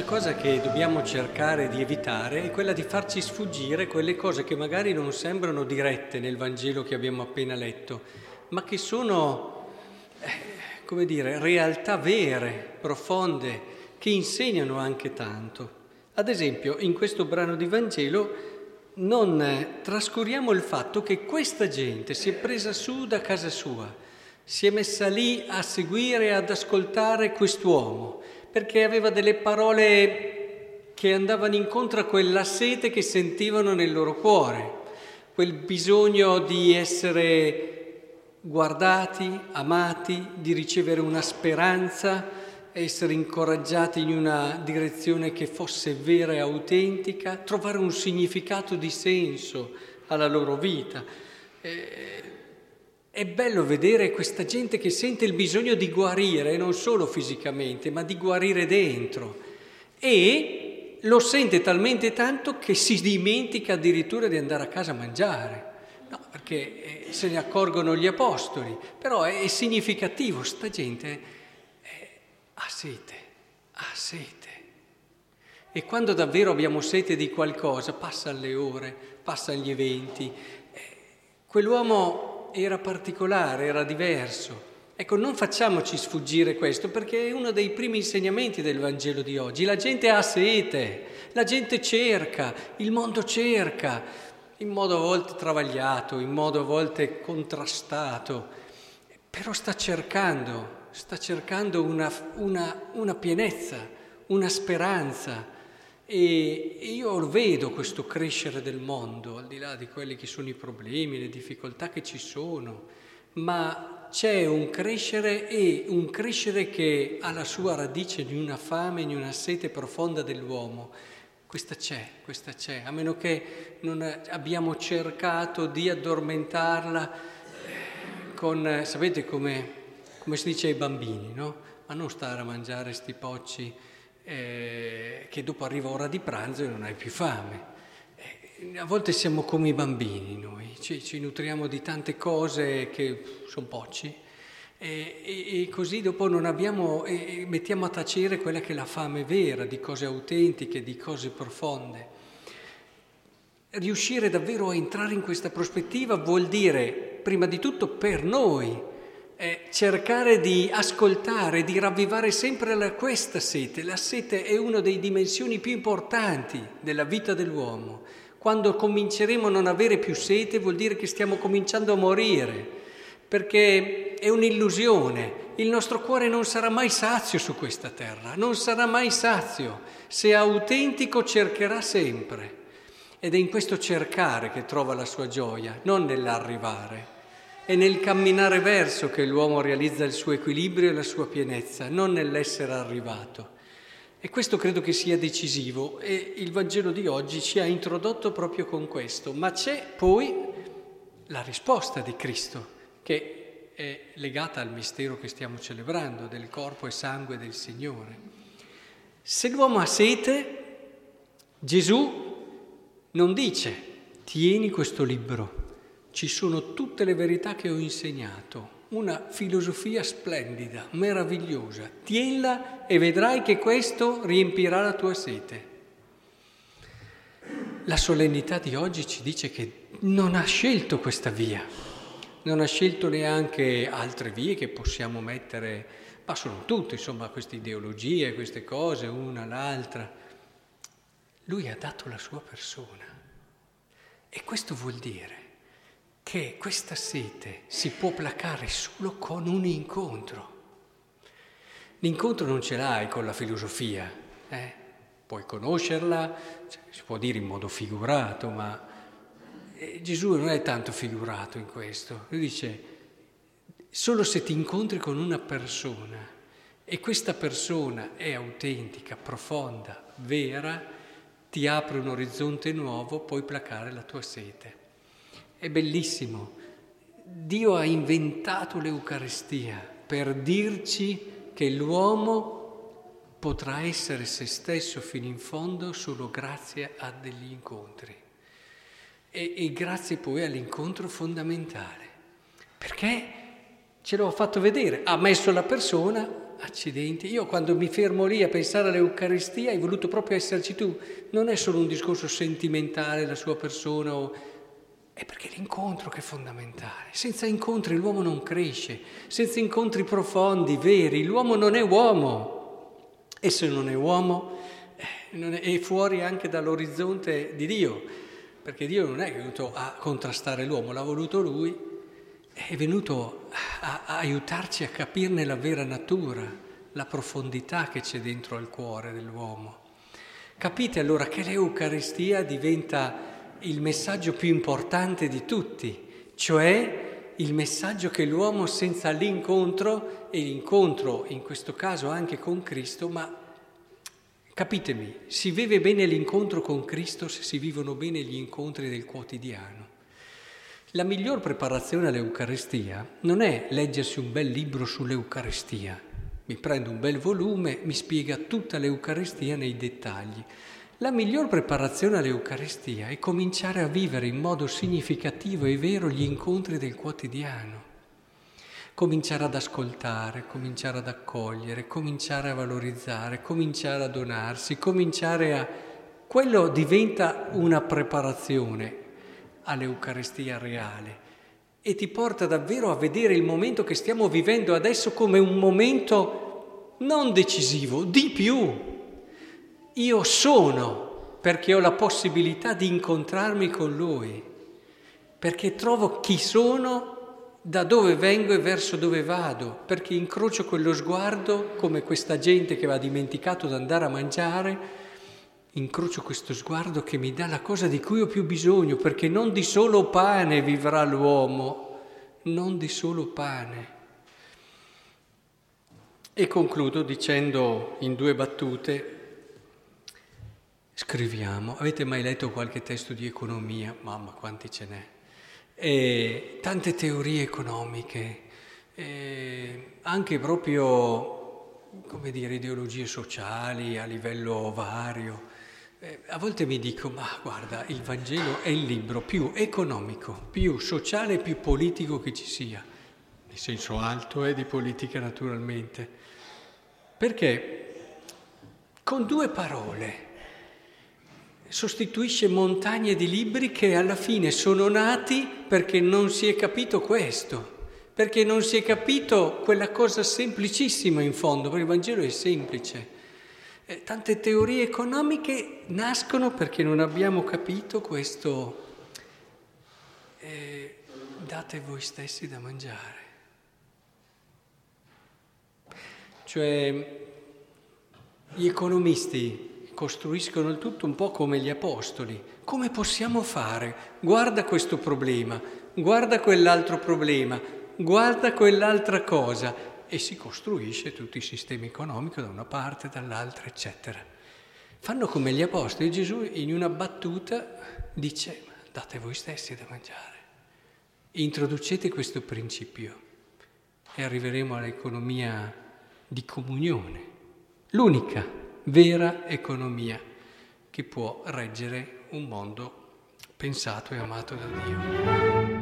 cosa che dobbiamo cercare di evitare è quella di farci sfuggire quelle cose che magari non sembrano dirette nel Vangelo che abbiamo appena letto, ma che sono, eh, come dire, realtà vere, profonde, che insegnano anche tanto. Ad esempio, in questo brano di Vangelo non trascuriamo il fatto che questa gente si è presa su da casa sua, si è messa lì a seguire, ad ascoltare quest'uomo, perché aveva delle parole che andavano incontro a quella sete che sentivano nel loro cuore, quel bisogno di essere guardati, amati, di ricevere una speranza, essere incoraggiati in una direzione che fosse vera e autentica, trovare un significato di senso alla loro vita. Eh, è bello vedere questa gente che sente il bisogno di guarire, non solo fisicamente, ma di guarire dentro. E lo sente talmente tanto che si dimentica addirittura di andare a casa a mangiare. No, perché eh, se ne accorgono gli apostoli, però è, significativo, sta gente ha sete, ha sete. E quando davvero abbiamo sete di qualcosa, passano le ore, passano gli eventi. Eh, quell'uomo era particolare, era diverso. Ecco, non facciamoci sfuggire questo perché è uno dei primi insegnamenti del Vangelo di oggi. La gente ha sete, la gente cerca, il mondo cerca, in modo a volte travagliato, in modo a volte contrastato, però sta cercando sta cercando una, una, una pienezza, una speranza. E, io vedo questo crescere del mondo, al di là di quelli che sono i problemi, le difficoltà che ci sono, ma c'è un crescere e un crescere che ha la sua radice in una fame, in una sete profonda dell'uomo. Questa c'è, questa c'è, a meno che non abbiamo cercato di addormentarla eh, con, sapete come come si dice ai bambini, no? Ma non stare a mangiare sti pocci eh, che dopo arriva ora di pranzo e non hai più fame. Eh, a volte siamo come i bambini noi, ci, ci nutriamo di tante cose che sono pocci e, e, e, così dopo non abbiamo, e, mettiamo a tacere quella che è la fame vera di cose autentiche, di cose profonde. Riuscire davvero a entrare in questa prospettiva vuol dire, prima di tutto, per noi, è cercare di ascoltare, di ravvivare sempre la, questa sete. La sete è una delle dimensioni più importanti della vita dell'uomo. Quando cominceremo a non avere più sete vuol dire che stiamo cominciando a morire, perché è un'illusione. Il nostro cuore non sarà mai sazio su questa terra, non sarà mai sazio. Se è autentico cercherà sempre. Ed è in questo cercare che trova la sua gioia, non nell'arrivare. È nel camminare verso che l'uomo realizza il suo equilibrio e la sua pienezza, non nell'essere arrivato. E questo credo che sia decisivo e il Vangelo di oggi ci ha introdotto proprio con questo, ma c'è poi la risposta di Cristo che è legata al mistero che stiamo celebrando del corpo e sangue del Signore. Se l'uomo ha sete, Gesù non dice tieni questo libro ci sono tutte le verità che ho insegnato, una filosofia splendida, meravigliosa. Tienla e vedrai che questo riempirà la tua sete. La solennità di oggi ci dice che non ha scelto questa via, non ha scelto neanche altre vie che possiamo mettere, ma sono tutte, insomma, queste ideologie, queste cose, una l'altra. Lui ha dato la sua persona. E questo vuol dire che questa sete si può placare solo con un incontro. L'incontro non ce l'hai con la filosofia, eh? puoi conoscerla, cioè, si può dire in modo figurato, ma eh, Gesù non è tanto figurato in questo. Lui dice, solo se ti incontri con una persona e questa persona è autentica, profonda, vera, ti apre un orizzonte nuovo, puoi placare la tua sete. È bellissimo. Dio ha inventato l'Eucaristia per dirci che l'uomo potrà essere se stesso fino in fondo solo grazie a degli incontri. E, e grazie poi all'incontro fondamentale. Perché Ce l'ho fatto vedere, ha messo la persona, accidenti. Io quando mi fermo lì a pensare all'Eucaristia hai voluto proprio esserci tu. Non è solo un discorso sentimentale la sua persona, o... è perché l'incontro che è fondamentale. Senza incontri l'uomo non cresce, senza incontri profondi, veri, l'uomo non è uomo. E se non è uomo, eh, è fuori anche dall'orizzonte di Dio, perché Dio non è venuto a contrastare l'uomo, l'ha voluto lui è venuto a, a aiutarci a capirne la vera natura, la profondità che c'è dentro al cuore dell'uomo. Capite allora che l'Eucaristia diventa il messaggio più importante di tutti, cioè il messaggio che l'uomo senza l'incontro, e l'incontro in questo caso anche con Cristo, ma capitemi, si vive bene l'incontro con Cristo se si vivono bene gli incontri del quotidiano. La miglior preparazione all'Eucaristia non è leggersi un bel libro sull'Eucaristia. Mi prendo un bel volume, mi spiega tutta l'Eucaristia nei dettagli. La miglior preparazione all'Eucaristia è cominciare a vivere in modo significativo e vero gli incontri del quotidiano. Cominciare ad ascoltare, cominciare ad accogliere, cominciare a valorizzare, cominciare a donarsi, cominciare a... Quello diventa una preparazione all'Eucaristia reale e ti porta davvero a vedere il momento che stiamo vivendo adesso come un momento non decisivo, di più. Io sono perché ho la possibilità di incontrarmi con Lui, perché trovo chi sono, da dove vengo e verso dove vado, perché incrocio quello sguardo come questa gente che aveva dimenticato di andare a mangiare incrocio questo sguardo che mi dà la cosa di cui ho più bisogno, perché non di solo pane vivrà l'uomo, non di solo pane. E concludo dicendo in due battute, scriviamo, avete mai letto qualche testo di economia? Mamma, quanti ce n'è. E tante teorie economiche, anche proprio, come dire, ideologie sociali a livello vario. Eh, a volte mi dico, ma guarda, il Vangelo è il libro più economico, più sociale più politico che ci sia, nel senso alto e di politica naturalmente, perché con due parole sostituisce montagne di libri che alla fine sono nati perché non si è capito questo, perché non si è capito quella cosa semplicissima in fondo, perché il Vangelo è semplice eh, tante teorie economiche nascono perché non abbiamo capito questo eh, date voi stessi da mangiare. Cioè gli economisti costruiscono il tutto un po' come gli apostoli. Come possiamo fare? Guarda questo problema, guarda quell'altro problema, guarda quell'altra cosa e si costruisce tutto il sistema economico da una parte, dall'altra, eccetera. Fanno come gli apostoli. Gesù in una battuta dice, date voi stessi da mangiare. Introducete questo principio e arriveremo all'economia di comunione, l'unica vera economia che può reggere un mondo pensato e amato da Dio.